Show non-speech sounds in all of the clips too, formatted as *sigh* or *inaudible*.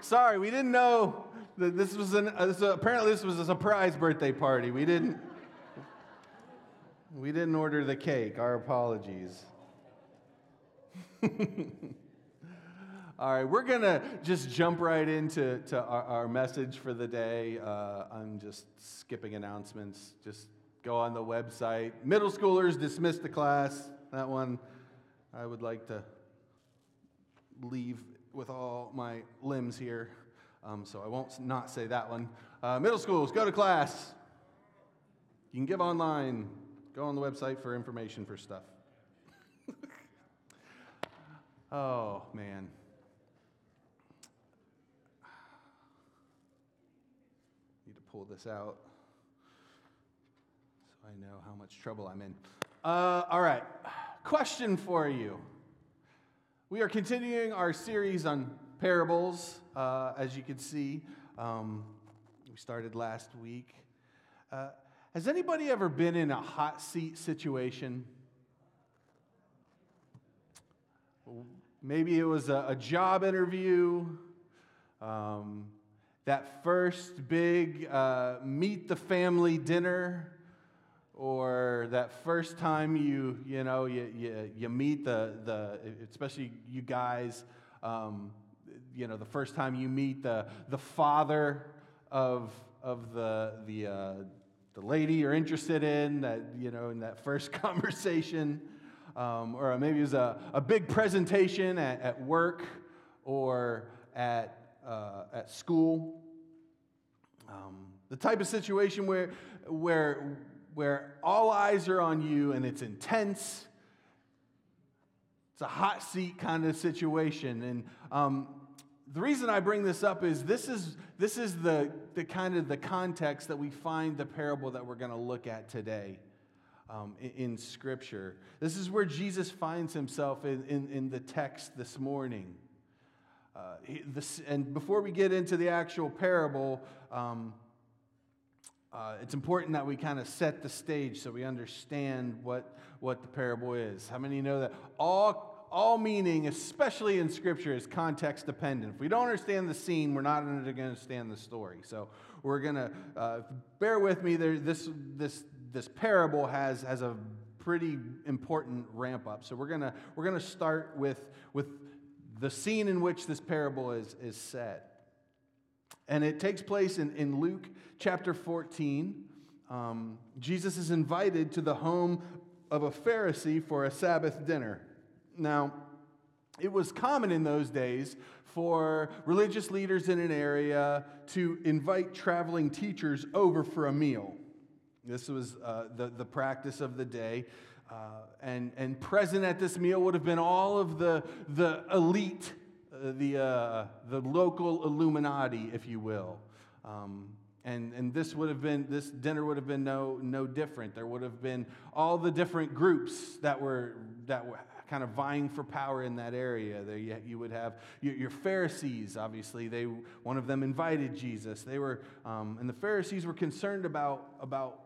Sorry, we didn't know that this was an, uh, this, uh, apparently this was a surprise birthday party. We didn't, we didn't order the cake. Our apologies. *laughs* All right, we're going to just jump right into to our, our message for the day. Uh, I'm just skipping announcements. Just go on the website. Middle schoolers dismiss the class. That one I would like to leave with all my limbs here, um, so I won't not say that one. Uh, middle schools, go to class. You can give online. Go on the website for information for stuff. *laughs* oh, man. Need to pull this out so I know how much trouble I'm in. Uh, all right, question for you. We are continuing our series on parables, uh, as you can see. Um, we started last week. Uh, has anybody ever been in a hot seat situation? Maybe it was a, a job interview, um, that first big uh, meet the family dinner, or that first time you, you know, you, you, you meet the, the, especially you guys, um, you know, the first time you meet the, the father of, of the, the, uh, the lady you're interested in, that, you know, in that first *laughs* conversation. Um, or maybe it was a, a big presentation at, at work or at, uh, at school. Um, the type of situation where, where, where all eyes are on you and it's intense. It's a hot seat kind of situation. And um, the reason I bring this up is this is, this is the, the kind of the context that we find the parable that we're going to look at today um, in, in, Scripture. This is where Jesus finds himself in, in, in the text this morning. Uh, this, and before we get into the actual parable, um, uh, it's important that we kind of set the stage so we understand what, what the parable is. How many know that all, all meaning, especially in Scripture, is context dependent? If we don't understand the scene, we're not going to understand the story. So we're going to uh, bear with me. There, this, this this parable has, has a pretty important ramp up. So we're going we're gonna start with, with the scene in which this parable is, is set. And it takes place in, in Luke chapter 14. Um, Jesus is invited to the home of a Pharisee for a Sabbath dinner. Now, it was common in those days for religious leaders in an area to invite traveling teachers over for a meal. This was uh, the, the practice of the day. Uh, and, and present at this meal would have been all of the, the elite, the, uh, the local Illuminati, if you will. Um, and, and this would have been, this dinner would have been no, no different. There would have been all the different groups that were, that were kind of vying for power in that area. There you, you would have your, your, Pharisees, obviously. They, one of them invited Jesus. They were, um, and the Pharisees were concerned about, about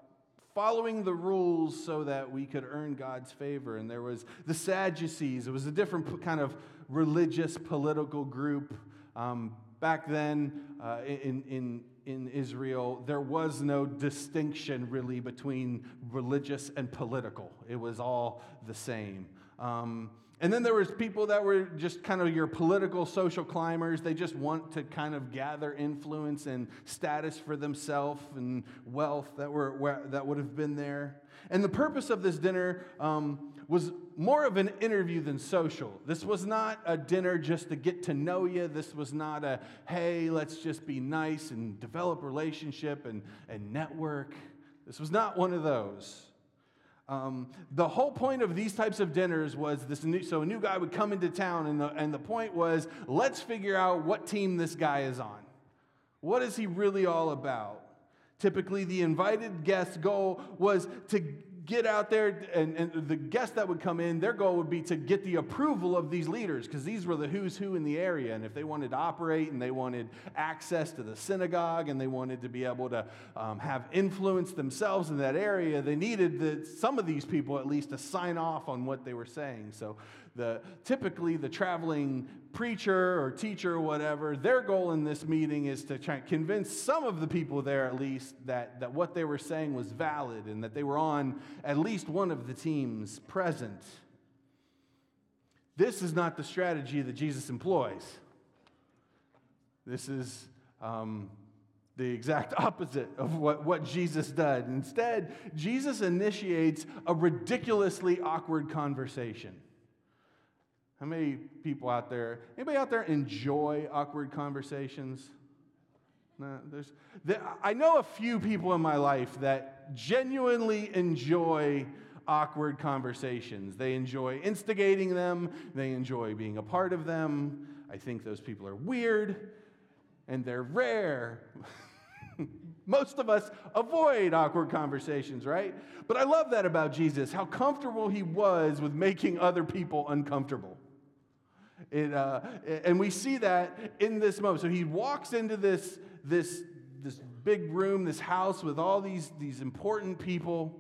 following the rules so that we could earn God's favor. And there was the Sadducees, it was a different kind of religious political group. Um, back then uh, in, in, in Israel, there was no distinction really between religious and political, it was all the same. Um, and then there was people that were just kind of your political social climbers. They just want to kind of gather influence and status for themselves and wealth that, were, that would have been there. And the purpose of this dinner um, was more of an interview than social. This was not a dinner just to get to know you. This was not a, hey, let's just be nice and develop relationship and, and network. This was not one of those. Um, the whole point of these types of dinners was this new, so a new guy would come into town, and the, and the point was let's figure out what team this guy is on. What is he really all about? Typically, the invited guest's goal was to get out there, and, and, the guests that would come in, their goal would be to get the approval of these leaders, because these were the who's who in the area. And if they wanted to operate and they wanted access to the synagogue and they wanted to be able to um, have influence themselves in that area, they needed the, some of these people at least to sign off on what they were saying. So the, typically, the traveling preacher or teacher or whatever, their goal in this meeting is to try and convince some of the people there at least that, that what they were saying was valid and that they were on at least one of the teams present. This is not the strategy that Jesus employs. This is um, the exact *laughs* opposite of what, what Jesus did. Instead, Jesus initiates a ridiculously awkward conversation. How many people out there, anybody out there enjoy awkward conversations? No, there's, there, I know a few people in my life that genuinely enjoy awkward conversations. They enjoy instigating them, they enjoy being a part of them. I think those people are weird and they're rare. *laughs* Most of us avoid awkward conversations, right? But I love that about Jesus, how comfortable he was with making other people uncomfortable. It, uh, and we see that in this moment. So he walks into this, this, this big room, this house with all these, these important people.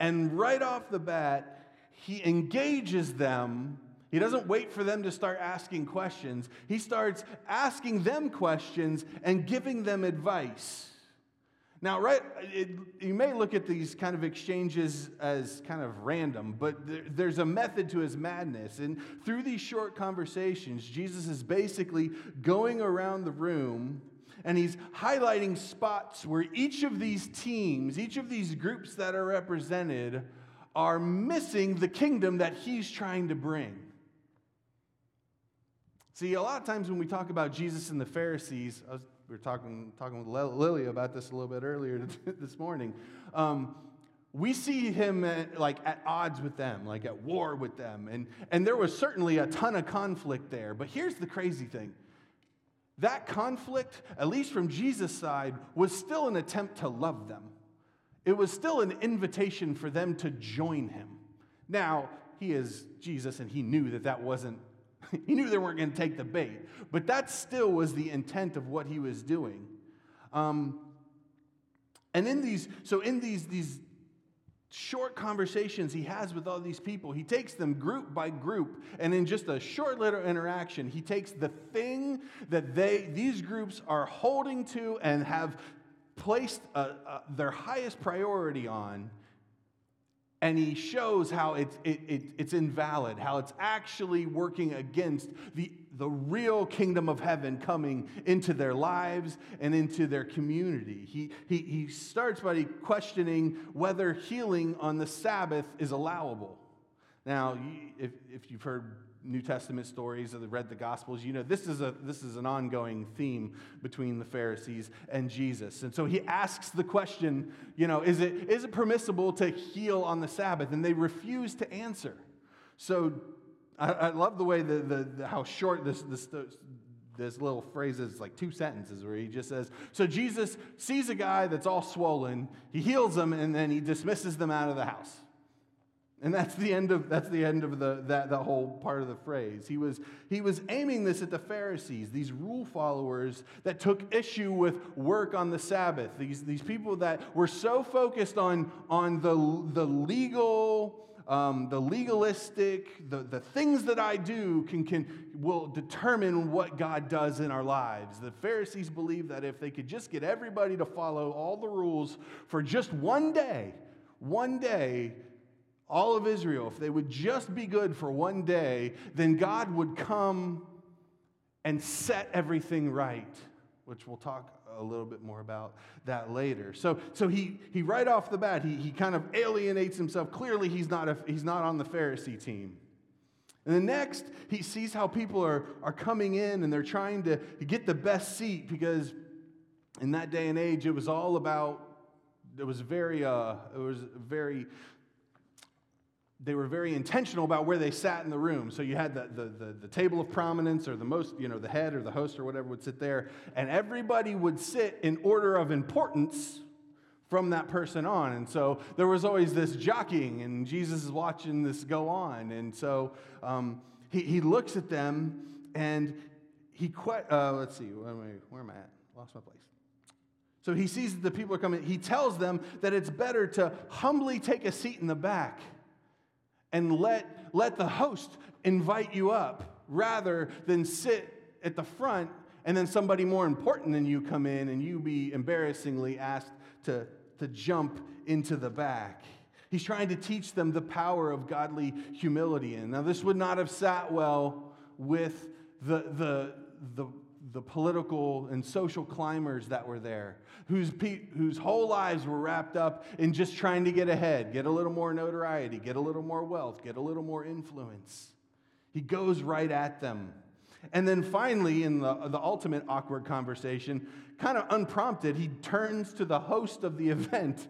And right off the bat, he engages them he doesn't wait for them to start asking questions. He starts asking them questions and giving them advice. Now, right, it, you may look at these kind of exchanges as kind of random, but there, there's a method to his madness. And through these short conversations, Jesus is basically going around the room and he's highlighting spots where each of these teams, each of these groups that are represented, are missing the kingdom that he's trying to bring. See, a lot of times when we talk about Jesus and the Pharisees, was, we were talking, talking with Lily about this a little bit earlier *laughs* this morning. Um, we see him at, like at odds with them, like at war with them. And, and there was certainly a ton of conflict there. But here's the crazy thing that conflict, at least from Jesus' side, was still an attempt to love them. It was still an invitation for them to join him. Now, he is Jesus, and he knew that that wasn't *laughs* he knew they weren't going to take the bait, but that still was the intent of what he was doing. Um, and in these, so in these, these short conversations he has with all these people, he takes them group by group, and in just a short little interaction, he takes the thing that they, these groups are holding to and have placed uh, uh, their highest priority on, and he shows how it's, it, it, it's invalid, how it's actually working against the, the real kingdom of heaven coming into their lives and into their community. He, he, he starts by questioning whether healing on the Sabbath is allowable. Now, if, if you've heard New Testament stories or read the Gospels, you know this is, a, this is an ongoing theme between the Pharisees and Jesus. And so he asks the question, you know, is it, is it permissible to heal on the Sabbath? And they refuse to answer. So I, I love the way the, the, the, how short this, this, this little phrase is like two sentences where he just says, So Jesus sees a guy that's all swollen, he heals him, and then he dismisses them out of the house. And that's the end of, that's the, end of the, that, that whole part of the phrase. He was, he was aiming this at the Pharisees, these rule followers that took issue with work on the Sabbath, these, these people that were so focused on, on the, the legal, um, the legalistic, the, the things that I do can, can, will determine what God does in our lives. The Pharisees believed that if they could just get everybody to follow all the rules for just one day, one day, all of Israel, if they would just be good for one day, then God would come and set everything right, which we'll talk a little bit more about that later. So, so he, he right off the bat, he, he kind of alienates himself. Clearly, he's not, a, he's not on the Pharisee team. And then next, he sees how people are, are coming in and they're trying to get the best seat because in that day and age, it was all about, it was very, uh, it was very they were very intentional about where they sat in the room. So you had the, the, the, the, table of prominence, or the most, you know, the head or the host or whatever would sit there, and everybody would sit in order of importance from that person on. And so there was always this jockeying, and Jesus is watching this go on. And so um, he, he looks at them and he, que- uh, let's see, where am, I, where am I at? Lost my place. So he sees that the people are coming. He tells them that it's better to humbly take a seat in the back and let, let the host invite you up. rather than sit at the front and then somebody more important than you come in and you be embarrassingly asked to, to jump into the back. He's trying to teach them the power of godly humility. And now, this would not have sat well with the, the, the, the political and social climbers that were there, whose, pe- whose whole lives were wrapped up in just trying to get ahead, get a little more notoriety, get a little more wealth, get a little more influence. He goes right at them. And then finally, in the, the ultimate awkward conversation, kind of unprompted, he turns to the host of the *laughs* event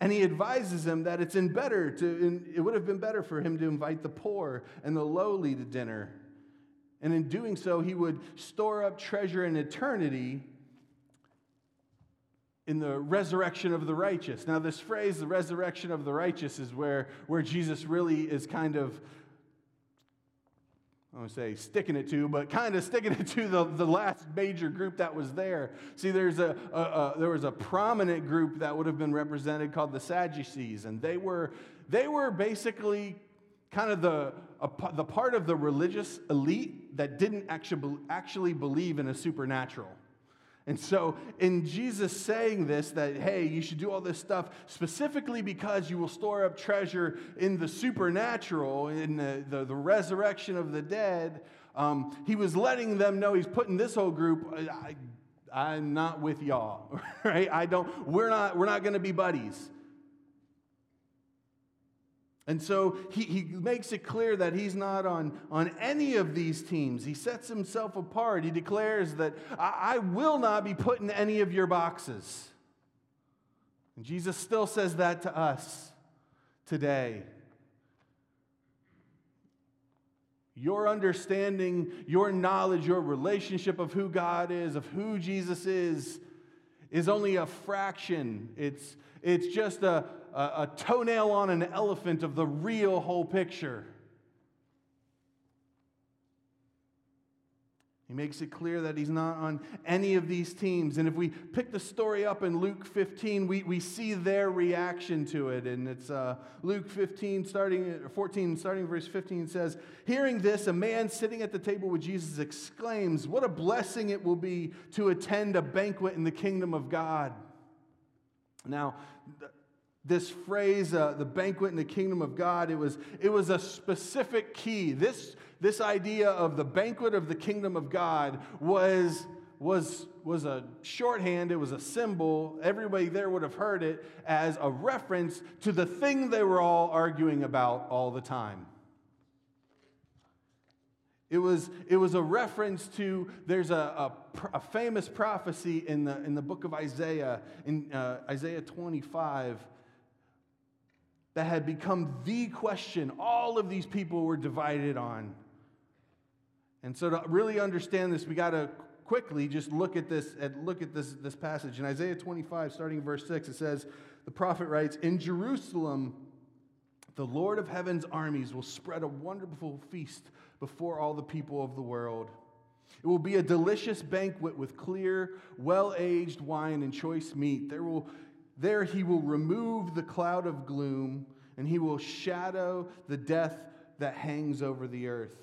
and he advises him that it's in better to, in, it would have been better for him to invite the poor and the lowly to dinner. And in doing so, he would store up treasure in eternity in the resurrection of the righteous. Now, this phrase, the resurrection of the righteous, is where, where Jesus really is kind of I don't say sticking it to, but kind of sticking it to the, the last major group that was there. See, there's a, a, a, there was a prominent group that would have been represented called the Sadducees, and they were, they were basically kind of the, the part of the religious elite that didn't actually, actually believe in a supernatural. And so, in Jesus saying this, that, hey, you should do all this stuff specifically because you will store up treasure in the supernatural, in the, the, the resurrection of the dead, um, he was letting them know he's putting this whole group, I, I'm not with y'all, *laughs* right? I don't, we're not, we're not going to be buddies. And so he, he makes it clear that he's not on, on any of these teams. He sets himself apart. He declares that I, I will not be put in any of your boxes. And Jesus still says that to us today. Your understanding, your knowledge, your relationship of who God is, of who Jesus is, is only a fraction. It's, it's just a, a, a toenail on an elephant of the real whole picture. He makes it clear that he's not on any of these teams. And if we pick the story up in Luke 15, we, we see their reaction to it. And it's uh, Luke 15, starting 14, starting verse 15 says, Hearing this, a man sitting at the table with Jesus exclaims, What a blessing it will be to attend a banquet in the kingdom of God. Now, this phrase, uh, the banquet in the kingdom of God, it was, it was a specific key. This, this idea of the banquet of the kingdom of God was, was, was a shorthand, it was a symbol. Everybody there would have heard it as a reference to the thing they were all arguing about all the time. It was, it was a reference to, there's a, a, a famous prophecy in the, in the book of Isaiah, in uh, Isaiah 25, that had become the question all of these people were divided on. And so to really understand this, we got to quickly just look at this and look at this, this passage. In Isaiah 25, starting verse 6, it says, the prophet writes, In Jerusalem, the Lord of heaven's armies will spread a wonderful feast before all the people of the world. It will be a delicious banquet with clear, well aged wine and choice meat. There will there he will remove the cloud of gloom, and he will shadow the death that hangs over the earth.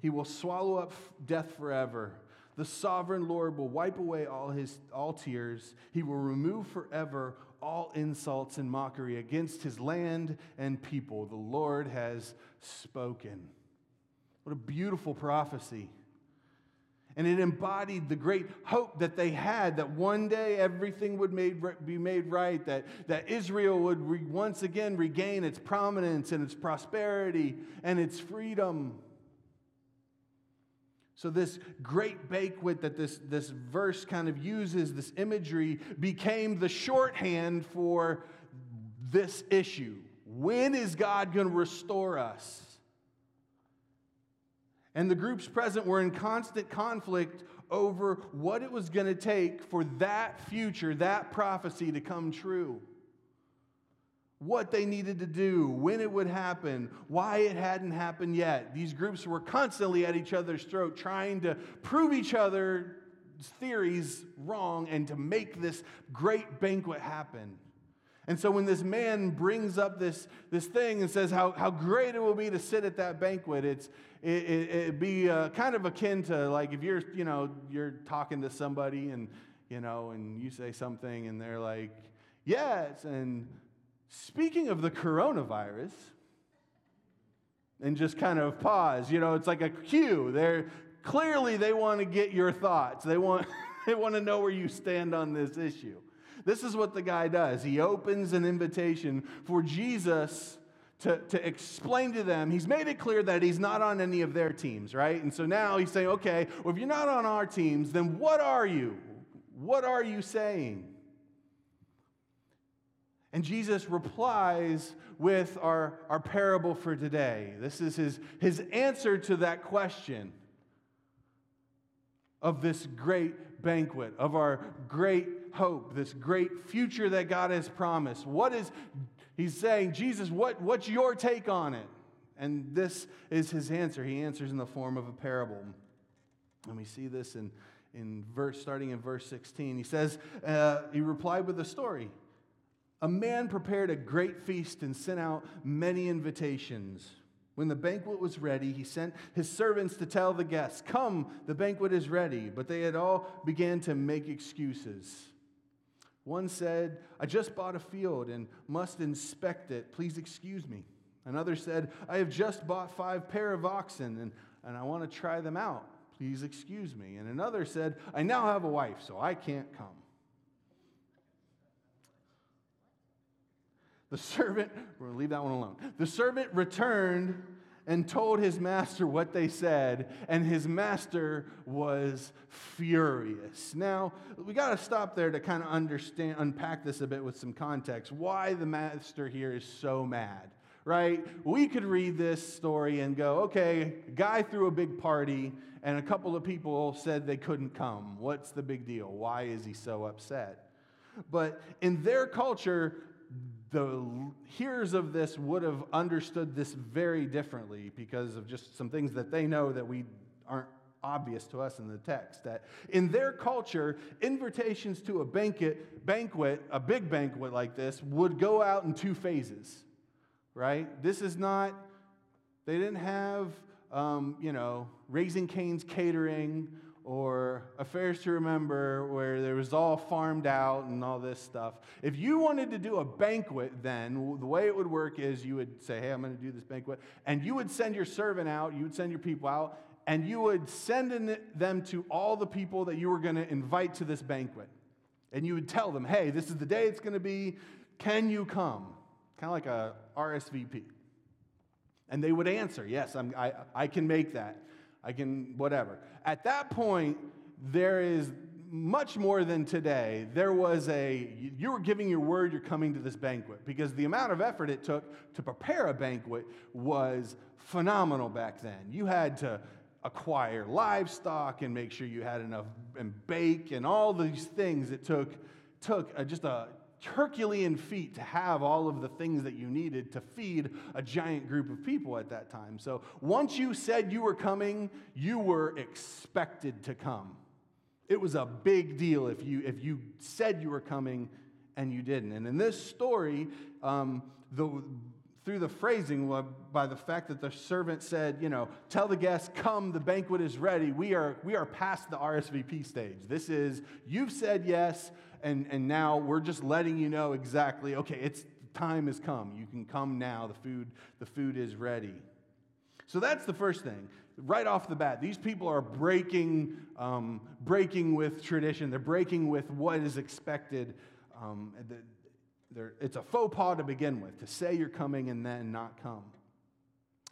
He will swallow up death forever. The sovereign Lord will wipe away all his all tears. He will remove forever all insults and mockery against his land and people. The Lord has spoken. What a beautiful prophecy. And it embodied the great hope that they had that one day everything would made, be made right, that, that Israel would re, once again regain its prominence and its prosperity and its freedom. So, this great banquet that this, this verse kind of uses, this imagery, became the shorthand for this issue. When is God going to restore us? And the groups present were in constant conflict over what it was going to take for that future, that prophecy to come true. What they needed to do, when it would happen, why it hadn't happened yet. These groups were constantly at each other's throat trying to prove each other's theories wrong and to make this great banquet happen. And so when this man brings up this, this thing and says how, how great it will be to sit at that banquet, it's, it, it, it'd be uh, kind of akin to like if you're, you know, you're talking to somebody and, you know, and you say something and they're like, yes. And speaking of the coronavirus, and just kind of pause, you know, it's like a cue. They're clearly they want to get your thoughts. They want, *laughs* they want to know where you stand on this issue. This is what the guy does. He opens an invitation for Jesus to, to explain to them. He's made it clear that he's not on any of their teams, right? And so now he's saying, okay, well, if you're not on our teams, then what are you? What are you saying? And Jesus replies with our, our parable for today. This is his, his answer to that question of this great banquet, of our great hope, this great future that God has promised. What is, he's saying, Jesus, what, what's your take on it? And this is his answer. He answers in the form of a parable. And we see this in, in verse, starting in verse 16. He says, uh, he replied with a story. A man prepared a great feast and sent out many invitations. When the banquet was ready, he sent his servants to tell the guests, Come, the banquet is ready. But they had all began to make excuses. One said, I just bought a field and must inspect it. Please excuse me. Another said, I have just bought five pair of oxen and, and I want to try them out. Please excuse me. And another said, I now have a wife, so I can't come. The servant, we're going to leave that one alone. The servant returned and told his master what they said, and his master was furious. Now, we got to stop there to kind of understand, unpack this a bit with some context. Why the master here is so mad, right? We could read this story and go, okay, guy threw a big party, and a couple of people said they couldn't come. What's the big deal? Why is he so upset? But in their culture, the hearers of this would have understood this very differently because of just some things that they know that we aren't obvious to us in the text that in their culture invitations to a banquet banquet a big banquet like this would go out in two phases right? This is not they didn't have um, you know Raising Cane's catering or affairs to remember where there was all farmed out and all this stuff. If you wanted to do a banquet, then the way it would work is you would say, Hey, I'm going to do this banquet. And you would send your servant out, you would send your people out, and you would send them to all the people that you were going to invite to this banquet. And you would tell them, Hey, this is the day it's going to be. Can you come? Kind of like a RSVP. And they would answer, Yes, I'm, I, I can make that. I can, whatever. At that point, there is much more than today. There was a, you were giving your word you're coming to this banquet because the amount of effort it took to prepare a banquet was phenomenal back then. You had to acquire livestock and make sure you had enough and bake and all these things. It took, took just a Herculean feat to have all of the things that you needed to feed a giant group of people at that time. So once you said you were coming, you were expected to come. It was a big deal if you, if you said you were coming and you didn't. And in this story, um, the, through the phrasing, by the fact that the servant said, you know, tell the guests, come, the banquet is ready, we are, we are past the RSVP stage. This is, you've said yes, and, and now we're just letting you know exactly, okay, it's time has come. You can come now. The food, the food is ready. So that's the first thing. Right off the bat, these people are breaking, um, breaking with tradition. They're breaking with what is expected. Um, it's a faux pas to begin with, to say you're coming and then not come.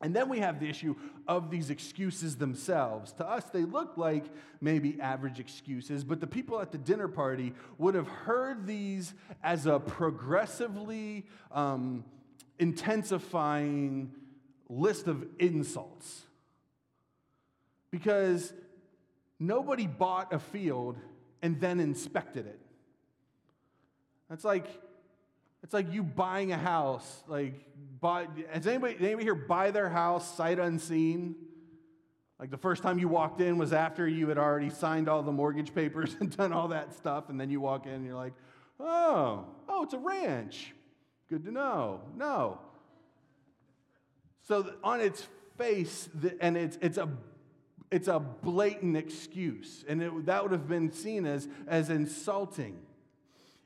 And then we have the issue of these excuses themselves. To us, they look like maybe average excuses, but the people at the dinner party would have heard these as a progressively um, intensifying list of insults. Because nobody bought a field and then inspected it. That's like it's like you buying a house. Like, buy, has anybody, anybody here buy their house sight unseen? Like the first time you walked in was after you had already signed all the mortgage papers *laughs* and done all that stuff, and then you walk in and you're like, oh, oh, it's a ranch. Good to know. No. So on its face, and it's, it's, a, it's a blatant excuse, and it, that would have been seen as, as insulting.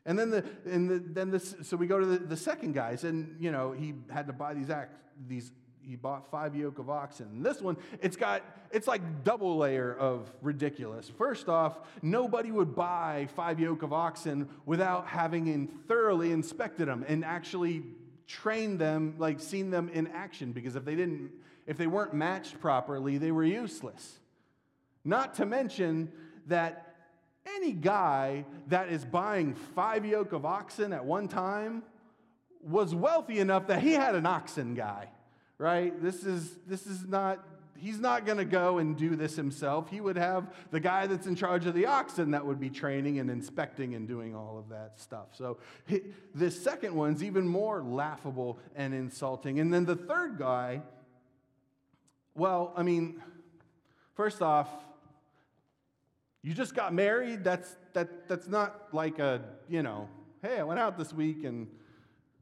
And then the, and the, then this, so we go to the, the second guys, and you know he had to buy these acts, these he bought five yoke of oxen. And this one, it's got, it's like double layer of ridiculous. First off, nobody would buy five yoke of oxen without having in thoroughly inspected them and actually trained them, like seen them in action. Because if they didn't, if they weren't matched properly, they were useless. Not to mention that any guy that is buying five yoke of oxen at one time was wealthy enough that he had an oxen guy right? This is, this is not, he's not going to go and do this himself. He would have the guy that's in charge of the oxen that would be training and inspecting and doing all of that stuff. So this second one's even more laughable and insulting. And then the third guy, well, I mean, first off, you just got married. That's, that, that's not like a, you know, hey, I went out this week and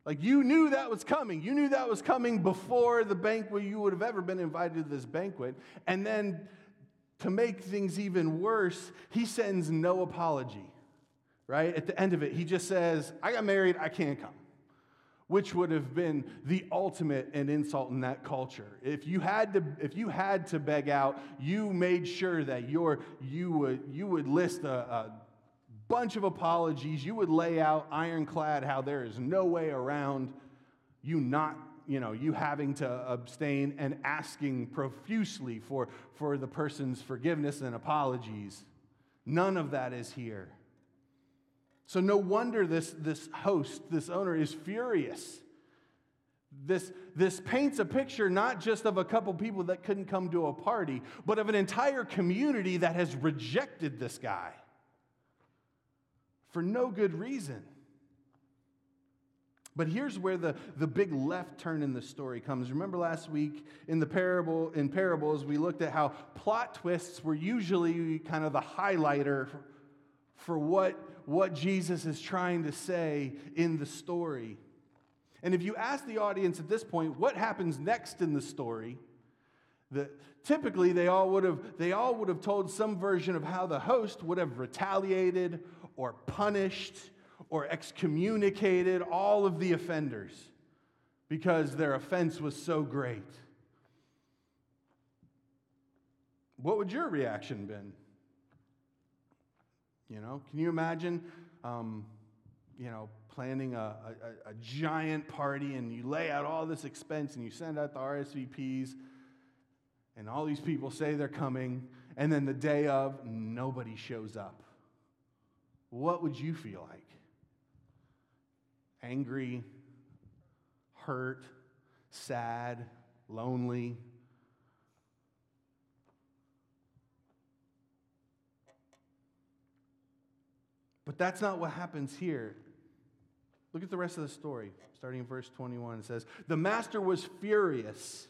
like you knew that was coming. You knew that was coming before the banquet you would have ever been invited to this banquet. And then to make things even worse, he sends no apology, right? At the end of it, he just says, I got married, I can't come, which would have been the ultimate and insult in that culture. If you had to, if you had to beg out, you made sure that your, you, would, you would list a, a bunch of apologies. You would lay out ironclad how there is no way around you not, you know, you having to abstain and asking profusely for, for the person's forgiveness and apologies. None of that is here. So, no wonder this, this host, this owner, is furious. This, this paints a picture not just of a couple people that couldn't come to a party, but of an entire community that has rejected this guy for no good reason. But here's where the, the big left turn in the story comes. Remember last week in the parable in parables we looked at how plot twists were usually kind of the highlighter for, what, what Jesus is trying to say in the story. And if you ask the audience at this point what happens next in the story, typically they all would have they all would have told some version of how the host would have retaliated or punished or excommunicated all of the offenders because their offense was so great. What would your reaction been? You know, can you imagine, um, you know, planning a, a, a giant party and you lay out all this expense and you send out the RSVPs and all these people say they're coming, and then the day of, nobody shows up what would you feel like? Angry, hurt, sad, lonely? But that's not what happens here. Look at the rest of the story, starting in verse 21. It says, The master was furious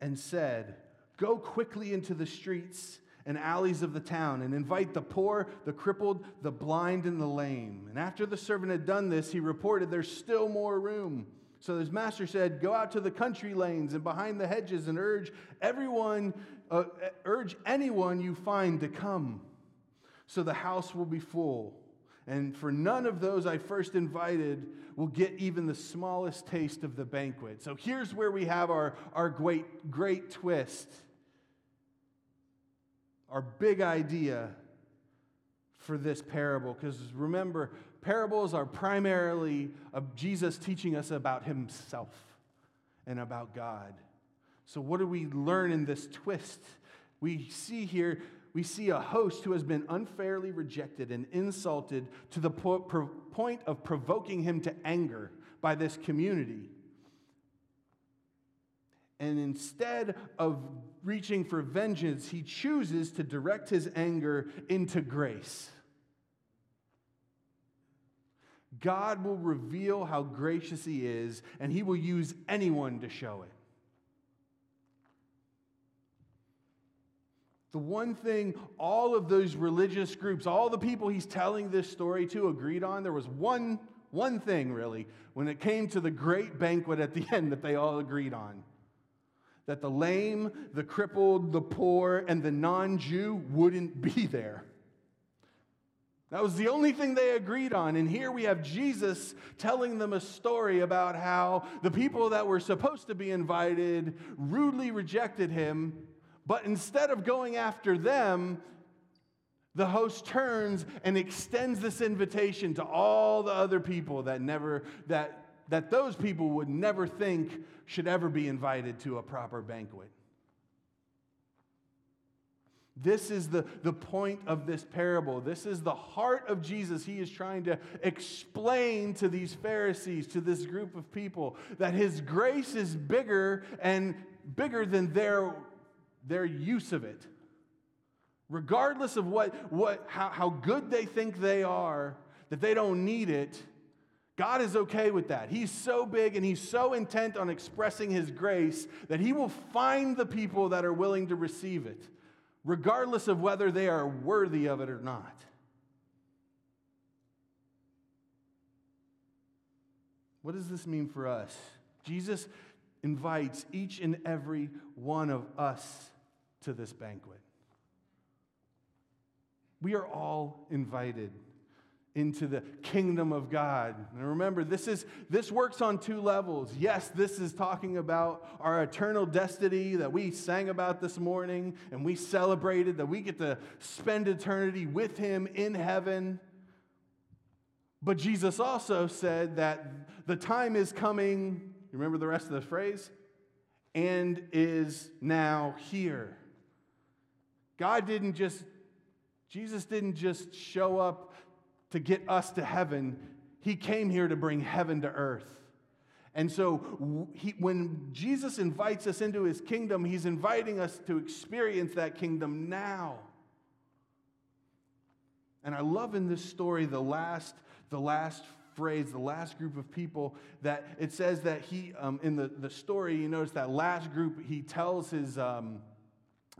and said, Go quickly into the streets and alleys of the town and invite the poor, the crippled, the blind, and the lame. And after the servant had done this, he reported, There's still more room. So his master said, Go out to the country lanes and behind the hedges and urge everyone, uh, urge anyone you find to come. So the house will be full. And for none of those I first invited will get even the smallest taste of the banquet. So here's where we have our, our great, great twist our big idea for this parable. Because remember, parables are primarily of Jesus teaching us about himself and about God. So, what do we learn in this twist? We see here, we see a host who has been unfairly rejected and insulted to the po- point of provoking him to anger by this community. And instead of reaching for vengeance, he chooses to direct his anger into grace. God will reveal how gracious he is, and he will use anyone to show it. The one thing all of those religious groups, all the people he's telling this story to agreed on, there was one, one thing really, when it came to the great banquet at the end that they all agreed on that the lame, the crippled, the poor, and the non Jew wouldn't be there. That was the only thing they agreed on. And here we have Jesus telling them a story about how the people that were supposed to be invited rudely rejected him. But instead of going after them, the host turns and extends this invitation to all the other people that never that that those people would never think should ever be invited to a proper banquet. This is the, the point of this parable. This is the heart of Jesus. He is trying to explain to these Pharisees, to this group of people, that his grace is bigger and bigger than their, their use of it. Regardless of what, what, how, how good they think they are, that they don't need it, God is okay with that. He's so big and he's so intent on expressing his grace that he will find the people that are willing to receive it, regardless of whether they are worthy of it or not. What does this mean for us? Jesus invites each and every one of us to this banquet. We are all invited into the kingdom of God. And remember, this is this works on two levels. Yes, this is talking about our eternal destiny that we sang about this morning and we celebrated that we get to spend eternity with him in heaven. But Jesus also said that the time is coming, you remember the rest of the phrase? And is now here. God didn't just Jesus didn't just show up to get us to heaven, he came here to bring heaven to earth. And so, he, when Jesus invites us into his kingdom, he's inviting us to experience that kingdom now. And I love in this story the last, the last phrase, the last group of people that it says that he, um, in the, the story, you notice that last group, he tells his, um,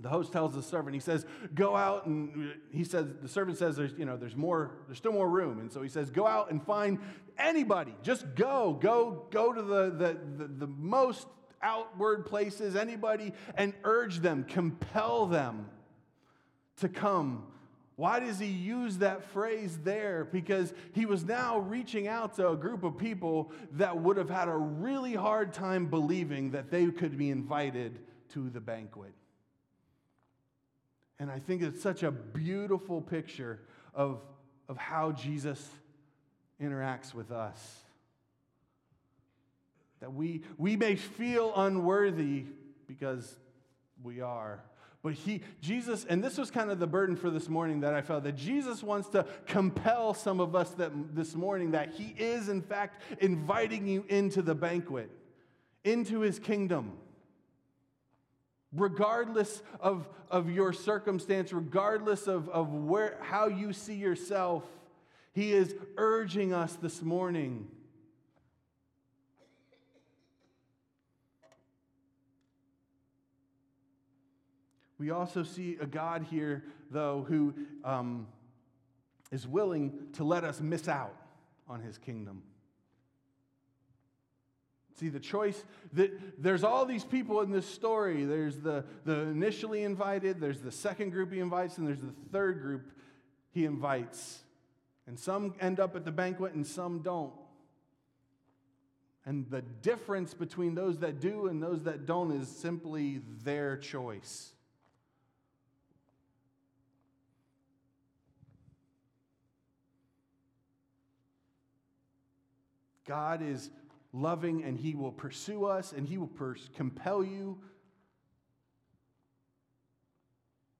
the host tells the servant, he says, go out and he says, the servant says, there's, you know, there's more, there's still more room. And so he says, go out and find anybody. Just go, go, go to the, the, the, the most outward places, anybody, and urge them, compel them to come. Why does he use that phrase there? Because he was now reaching out to a group of people that would have had a really hard time believing that they could be invited to the banquet. And I think it's such a beautiful picture of, of how Jesus interacts with us. That we, we may feel unworthy because we are. But he, Jesus, and this was kind of the burden for this morning that I felt that Jesus wants to compel some of us that this morning that he is, in fact, inviting you into the banquet, into his kingdom regardless of, of your circumstance, regardless of, of where, how you see yourself, He is urging us this morning. We also see a God here, though, who um, is willing to let us miss out on His kingdom. See, the choice that there's all these people in this story. There's the, the initially invited, there's the second group he invites, and there's the third group he invites. And some end up at the banquet and some don't. And the difference between those that do and those that don't is simply their choice. God is loving, and He will pursue us and He will pers- compel you.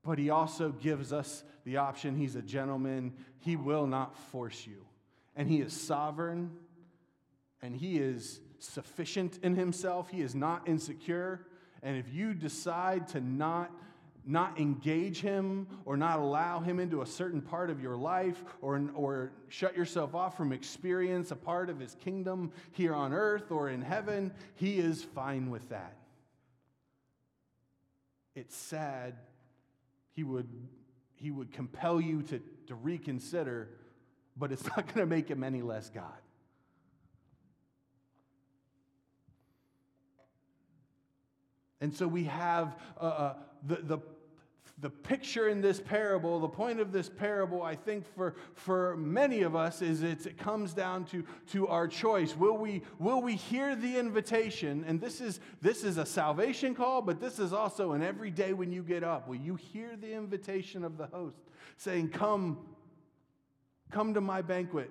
But He also gives us the option. He's a gentleman, He will not force you. And He is sovereign, and He is sufficient in Himself, He is not insecure. And if you decide to not not engage him or not allow him into a certain part of your life or, or shut yourself off from experience a part of his kingdom here on earth or in heaven, he is fine with that. It's sad. He would, he would compel you to, to reconsider, but it's *laughs* not going to make him any less God. And so we have uh, uh the, the the picture in this parable, the point of this parable, I think for, for many of us is it comes down to, to our choice. Will we, will we hear the invitation? And this is, this is a salvation call, but this is also an everyday when you get up. Will you hear the invitation of the host saying, Come, come to my banquet?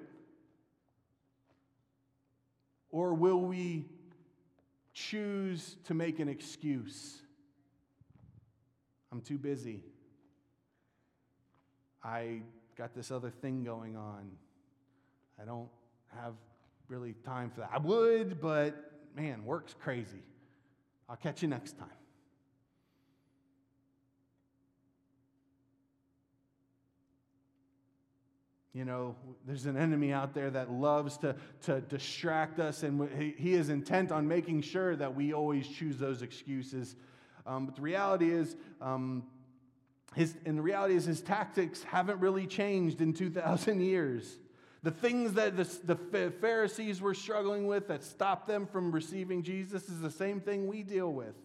Or will we choose to make an excuse. I'm too busy. I got this other thing going on. I don't have really time for that. I would, but man, work's crazy. I'll catch you next time. You know, there's an enemy out there that loves to, to distract us, and he is intent on making sure that we always choose those excuses. Um, but the reality is, um, his, and the reality is, his tactics haven't really changed in 2,000 *laughs* years. The things that the, the Pharisees were struggling with that stopped them from receiving Jesus is the same thing we deal with.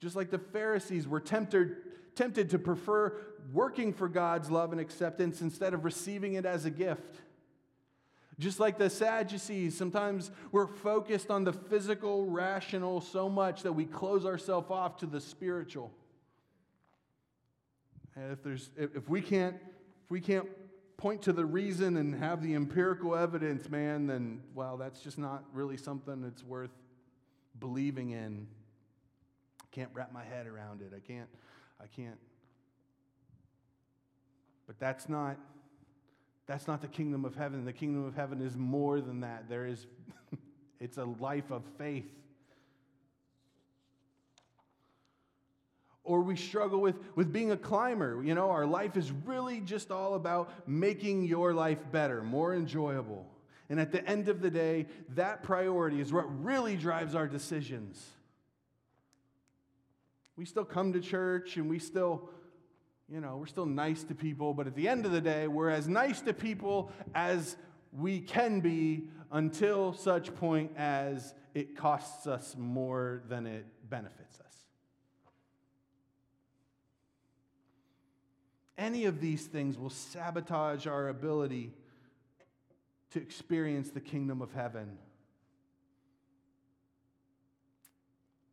Just like the Pharisees were tempted, tempted to prefer working for God's love and acceptance instead of receiving it as a gift. Just like the Sadducees, sometimes we're focused on the physical, rational so much that we close ourselves off to the spiritual. And if, there's, if, we can't, if we can't point to the reason and have the empirical evidence, man, then, well, that's just not really something that's worth believing in. I can't wrap my head around it. I can't, I can't but that's not that's not the kingdom of heaven. The kingdom of heaven is more than that. There is *laughs* it's a life of faith. Or we struggle with, with being a climber. You know, our life is really just all about making your life better, more enjoyable. And at the end of the day, that priority is what really drives our decisions. We still come to church and we still you know, we're still nice to people, but at the end of the day, we're as nice to people as we can be until such point as it costs us more than it benefits us. Any of these things will sabotage our ability to experience the kingdom of heaven.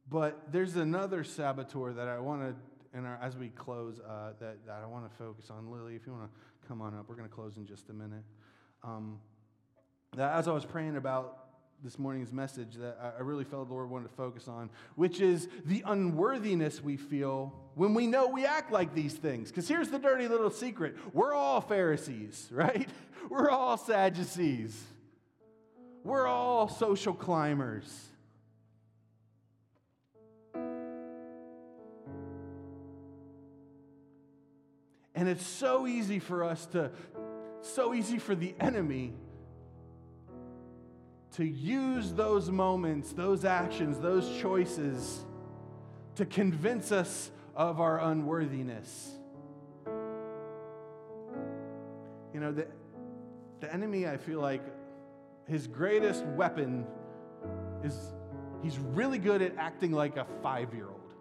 But there's another saboteur that I want to and our, as we close, uh, that, that I want to focus on. Lily, if you want to come on up, we're going to close in just a minute. Um, that as I was praying about this morning's message, that I really felt the Lord wanted to focus on, which is the unworthiness we feel when we know we act like these things. Because here's the dirty little secret we're all Pharisees, *laughs* right? We're all Sadducees. We're all social climbers. And it's so easy for us to, so easy for the enemy to use those moments, those actions, those choices to convince us of our unworthiness. You know, the, the enemy, I feel like his greatest weapon is he's really good at acting like a five year old.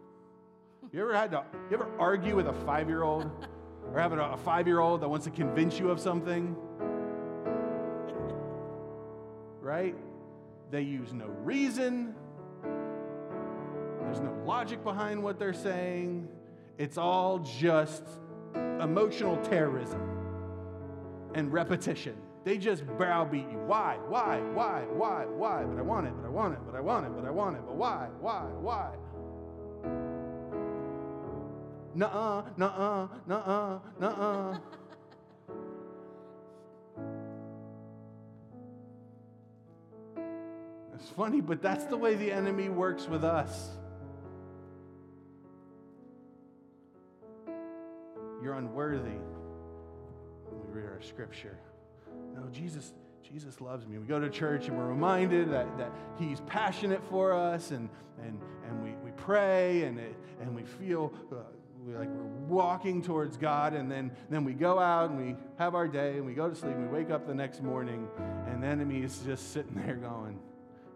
You ever had to, you ever argue with a five year old? *laughs* or having a five year old that wants to convince you of something. *laughs* Right? They use no reason, there's no logic behind what they're saying. It's all just emotional terrorism and repetition. They just browbeat you. Why? Why? Why? Why? Why? But I want it, but I want it, but I want it, but I want it, but why? Why? Why? Nuh-uh, nuh-uh, nuh-uh, nuh-uh. It's funny, but that's the way the enemy works with us. You're unworthy. We read our scripture. No, Jesus, Jesus loves me. We go to church and we're reminded that, that He's passionate for us, and, and, and we, we pray and, it, and we feel uh, we like we're walking towards God, and then, then we go out and we have our day and we go to sleep and we wake up the next morning, and the enemy is just sitting there going,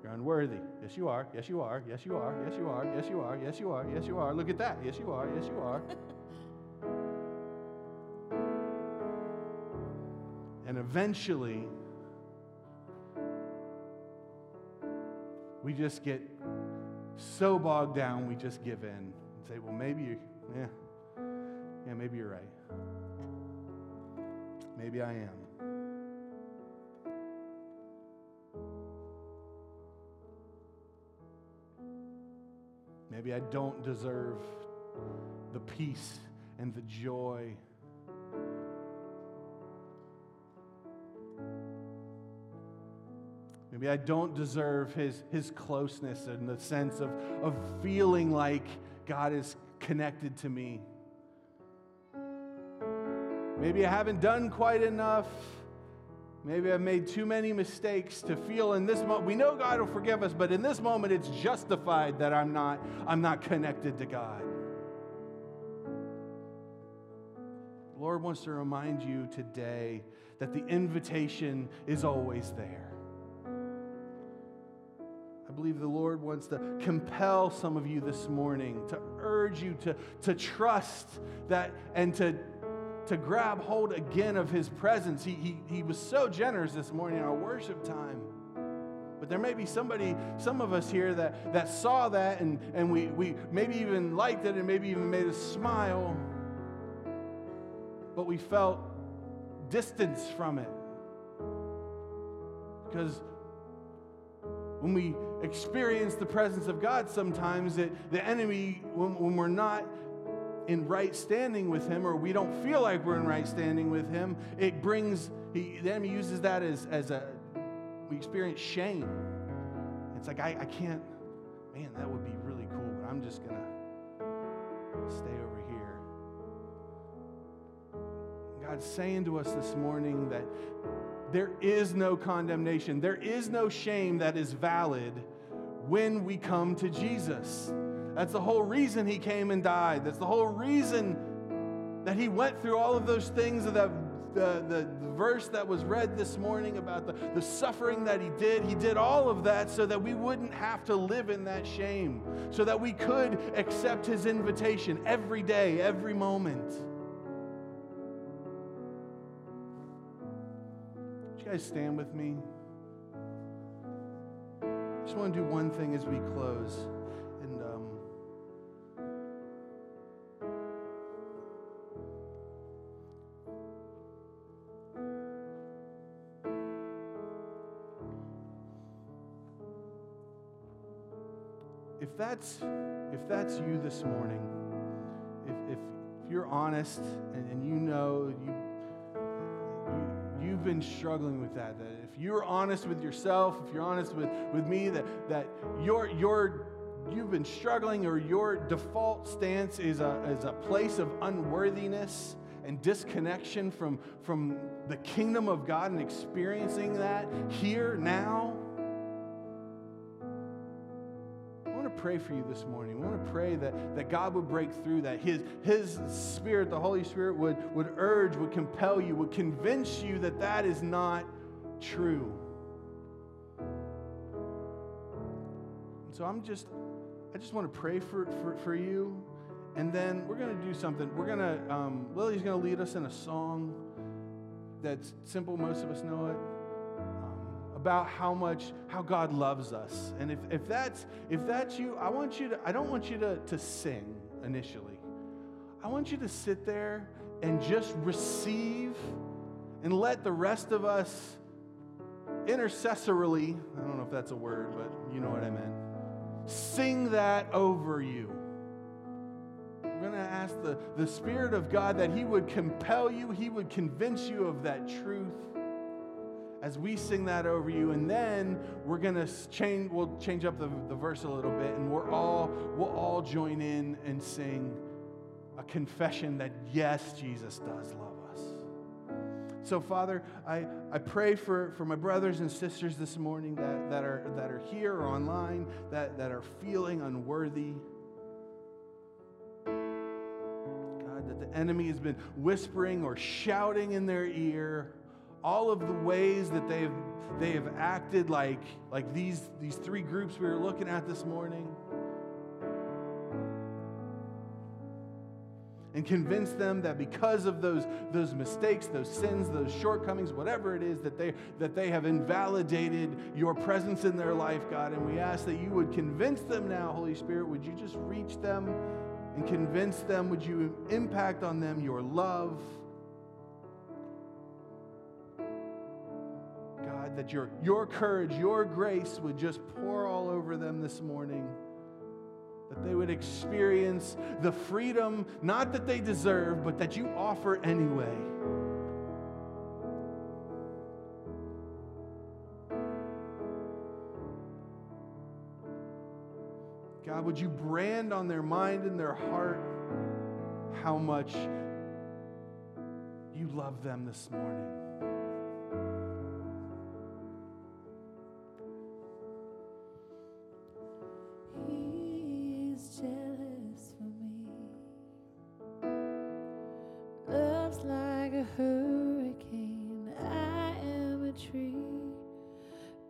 You're unworthy. Yes, you are. Yes, you are. Yes, you are. Yes, you are. Yes, you are. Yes, you are. Yes, you are. Look at that. Yes, you are. Yes, you are. *laughs* and eventually, we just get so bogged down, we just give in and say, well, maybe you, yeah, yeah, maybe you're right. Maybe I am. Maybe I don't deserve the peace and the joy. Maybe I don't deserve his, his closeness and the sense of, of feeling like God is connected to me. Maybe I haven't done quite enough. Maybe I've made too many mistakes to feel in this moment. We know God will forgive us, but in this moment it's justified that I'm not, I'm not connected to God. The Lord wants to remind you today that the invitation is always there. I believe the Lord wants to compel some of you this morning, to urge you to, to trust that and to to grab hold again of his presence. He, he, he was so generous this morning in our worship time. But there may be somebody, some of us here that, that saw that and, and we, we maybe even liked it and maybe even made us smile, but we felt distance from it. Because when we experience the presence of God, sometimes it, the enemy, when, when we're not in right standing with him or we don't feel like we're in right standing with him it brings he, the enemy uses that as, as a we experience shame. It's like I, I can't man that would be really cool but i'm just gonna stay over here. God's saying to us this morning that there is no condemnation there is no shame that is valid when we come to jesus that's the whole reason he came and died. That's the whole reason that he went through all of those things of that the, the, the, verse that was read this morning about the, the suffering that he did, he did all of that so that we wouldn't have to live in that shame, so that we could accept his invitation every day, every moment. Guys stand with me? I just want to do one thing as we close. and um, if that's if that's you this morning, if, if, if you're honest and, and you know you, been struggling with that, that if you're honest with yourself, if you're honest with, with me, that, that you're, you're, you've been struggling or your default stance is a, is a place of unworthiness and disconnection from, from the kingdom of God and experiencing that here, now, pray for you this morning. We want to pray that, that God would break through that. His, his Spirit, the Holy Spirit, would, would urge, would compel you, would convince you that that is not true. And so I'm just, I just want to pray for, for, for you. And then we're going to do something. We're going to, um, Lily's going to lead us in a song that's simple. Most of us know it about how much how God loves us. And if, if that's if that's you, I want you to I don't want you to, to sing initially. I want you to sit there and just receive and let the rest of us intercessorily, I don't know if that's a word, but you know what I meant. Sing that over you. We're going to ask the, the Spirit of God that He would compel you, He would convince you of that truth as we sing that over you and then we're going to change we'll change up the, the verse a little bit and we're all we'll all join in and sing a confession that yes jesus does love us. So father i, I pray for, for my brothers and sisters this morning that, that, are, that are here or online that, that are feeling unworthy. God, that the enemy has been whispering or shouting in their ear all of the ways that they have, they have acted like, like these, these three groups we were looking at this morning. and convince them that because of those, those mistakes, those sins, those shortcomings, whatever it is, that they, that they have invalidated your presence in their life, God. And we ask that you would convince them now, Holy Spirit. Would you just reach them and convince them? Would you impact on them your love? That your, your courage, your grace would just pour all over them this morning that they would experience the freedom, not that they deserve, but that you offer anyway. God, would you brand on their mind and their heart how much you love them this morning?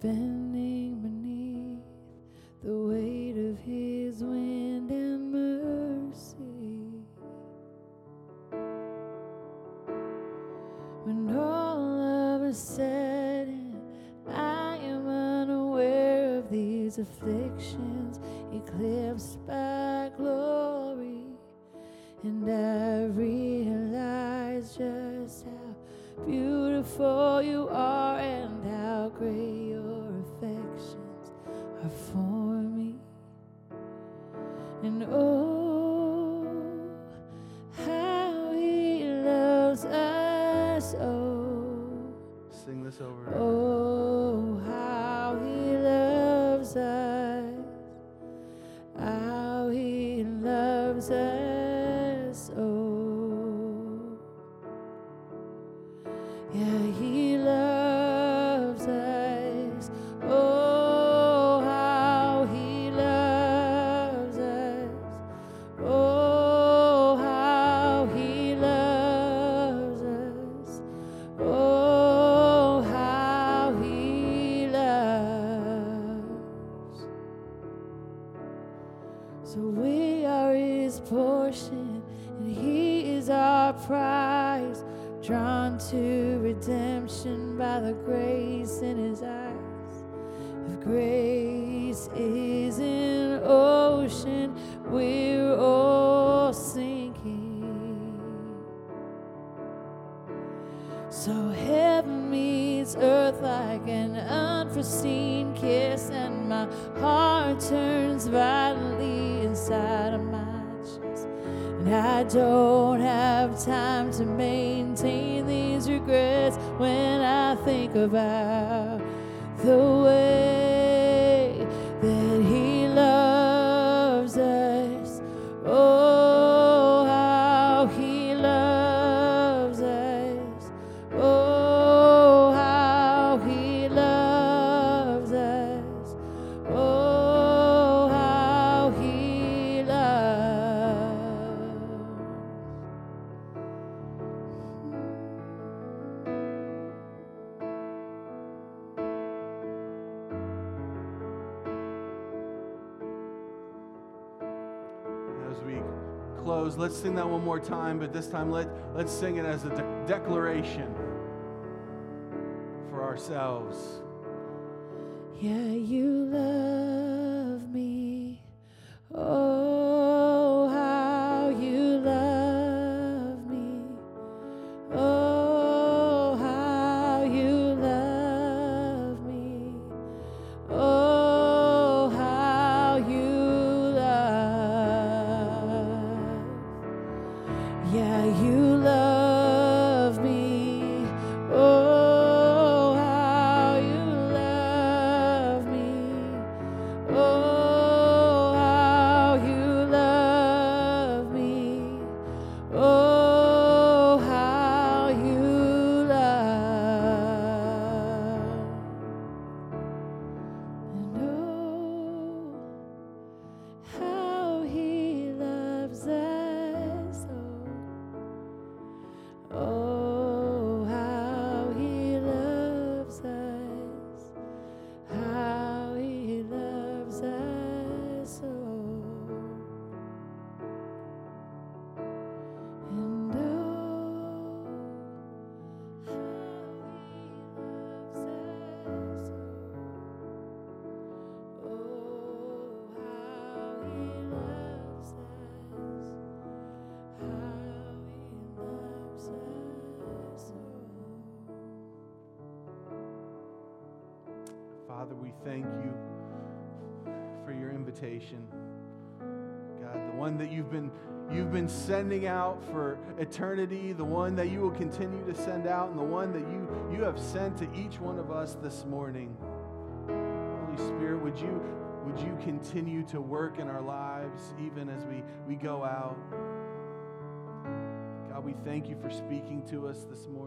Bending beneath the weight of his wind and mercy. When all of a sudden I am unaware of these afflictions, eclipsed by glory, and I realize just how beautiful you are our prize, drawn to redemption by the grace in his eyes. If grace is an ocean, we're all sinking. So heaven meets earth like an unforeseen kiss, and my heart turns violently inside of I don't have time to maintain these regrets when I think about the way sing that one more time, but this time let, let's sing it as a de- declaration for ourselves. Yeah, you love me. Oh, thank you for your invitation. God, the one that you've been you've been sending out for eternity, the one that you will continue to send out, and the one that you, you have sent to each one of us this morning. Holy Spirit, would you would you continue to work in our lives even as we, we go out? God, we thank you for speaking to us this morning.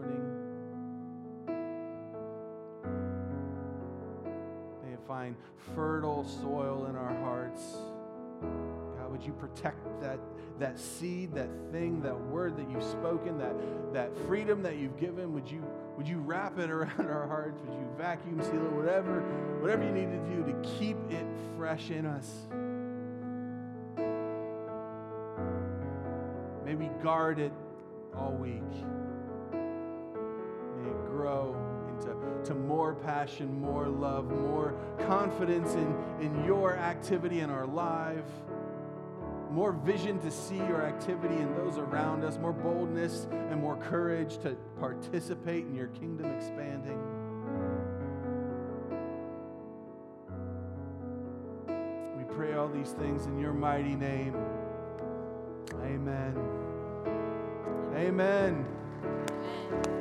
Find fertile soil in our hearts. God, would you protect that, that seed, that thing, that word that you've spoken, that, that freedom that you've given? Would you, would you wrap it *laughs* around our hearts? Would you vacuum seal it? Whatever, whatever you need to do to keep it fresh in us. May we guard it all week. May it grow to more passion, more love, more confidence in, in your activity in our life, more vision to see your activity in those around us, more boldness and more courage to participate in your kingdom expanding. We pray all these things in your mighty name. Amen. Amen. Amen.